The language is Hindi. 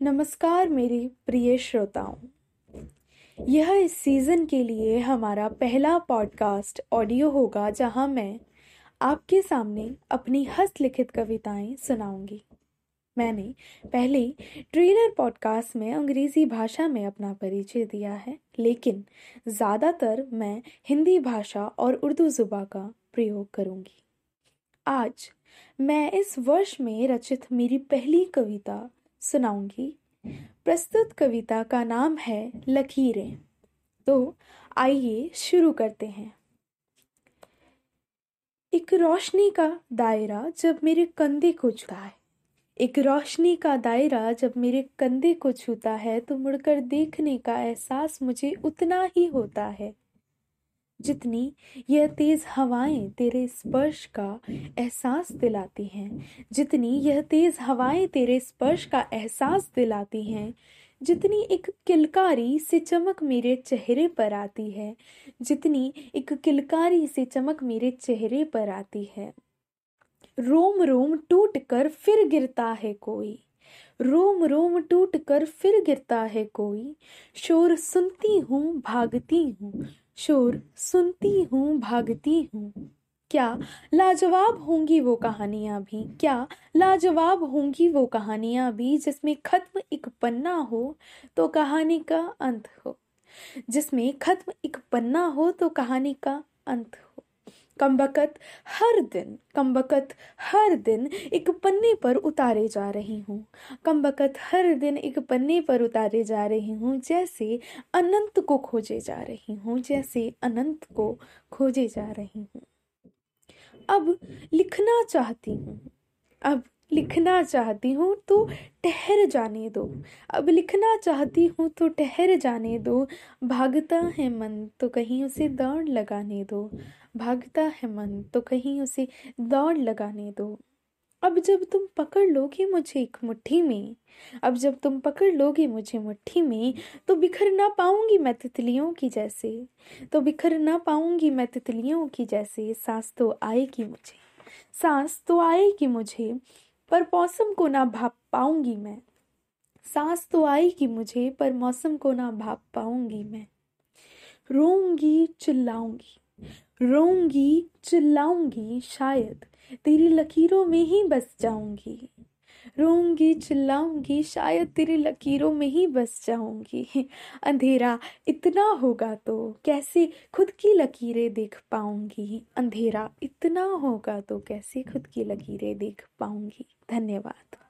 नमस्कार मेरे प्रिय श्रोताओं। यह इस सीज़न के लिए हमारा पहला पॉडकास्ट ऑडियो होगा जहाँ मैं आपके सामने अपनी हस्तलिखित कविताएँ सुनाऊँगी। मैंने पहले ट्रेलर पॉडकास्ट में अंग्रेज़ी भाषा में अपना परिचय दिया है, लेकिन ज़्यादातर मैं हिंदी भाषा और उर्दू ज़ुबा का प्रयोग करूँगी। आज मैं इस वर्ष में रचित मेरी पहली कविता सुनाऊँगी। प्रस्तुत कविता का नाम है लकीरें। तो आइए शुरू करते हैं। एक रोशनी का दायरा जब मेरे कंधे को छूता है। एक रोशनी का दायरा जब मेरे कंधे को छूता है तो मुड़कर देखने का एहसास मुझे उतना ही होता है। जितनी यह तेज हवाएँ तेरे स्पर्श का एहसास दिलाती हैं, जितनी यह तेज हवाएँ तेरे स्पर्श का एहसास दिलाती हैं, जितनी एक किलकारी से चमक मेरे चेहरे पर आती है, जितनी एक किलकारी से चमक मेरे चेहरे पर आती है। रोम रोम टूट कर फिर गिरता है कोई। रोम रोम टूट कर फिर गिरता है कोई। शोर सुनती हूँ, भागती हूँ शोर सुनती हूँ, भागती हूँ। क्या लाजवाब होंगी वो कहानियाँ भी? क्या लाजवाब होंगी वो कहानियाँ भी जिसमें खत्म एक पन्ना हो तो कहानी का अंत हो? जिसमें खत्म एक पन्ना हो तो कहानी का अंत हो। कम्बकत हर दिन कम्बकत हर दिन एक पन्ने पर उतारे जा रही हूँ। कम्बकत हर दिन एक पन्ने पर उतारे जा रही हूँ, जैसे अनंत को खोजे जा रही हूँ, जैसे अनंत को खोजे जा रही हूँ। अब लिखना चाहती हूँ। अब लिखना चाहती हूँ तो ठहर जाने दो। अब लिखना चाहती हूँ तो ठहर जाने दो। भागता है मन तो कहीं उसे दौड़ लगाने दो। भागता है मन तो कहीं उसे दौड़ लगाने दो। अब जब तुम पकड़ लोगे मुझे एक मुट्ठी में, अब जब तुम पकड़ लोगे मुझे मुट्ठी में तो बिखर ना पाऊँगी मैं तितलियों की जैसे। तो बिखर ना पाऊँगी मैं तितलियों की जैसे। सांस तो आएगी मुझे, सांस तो आएगी मुझे। पर मौसम को ना भाप पाऊँगी मैं। सांस तो आएगी मुझे, पर मौसम को ना भाप पाऊँगी मैं। रोऊँगी, चिल्लाऊँगी रोऊँगी, चिल्लाऊँगी, शायद तेरी लकीरों में ही बस जाऊँगी। रोऊँगी, चिल्लाऊँगी, शायद तेरी लकीरों में ही बस जाऊँगी। अंधेरा इतना होगा तो कैसे खुद की लकीरें देख पाऊँगी? अंधेरा इतना होगा तो कैसे खुद की लकीरें देख पाऊँगी? धन्यवाद।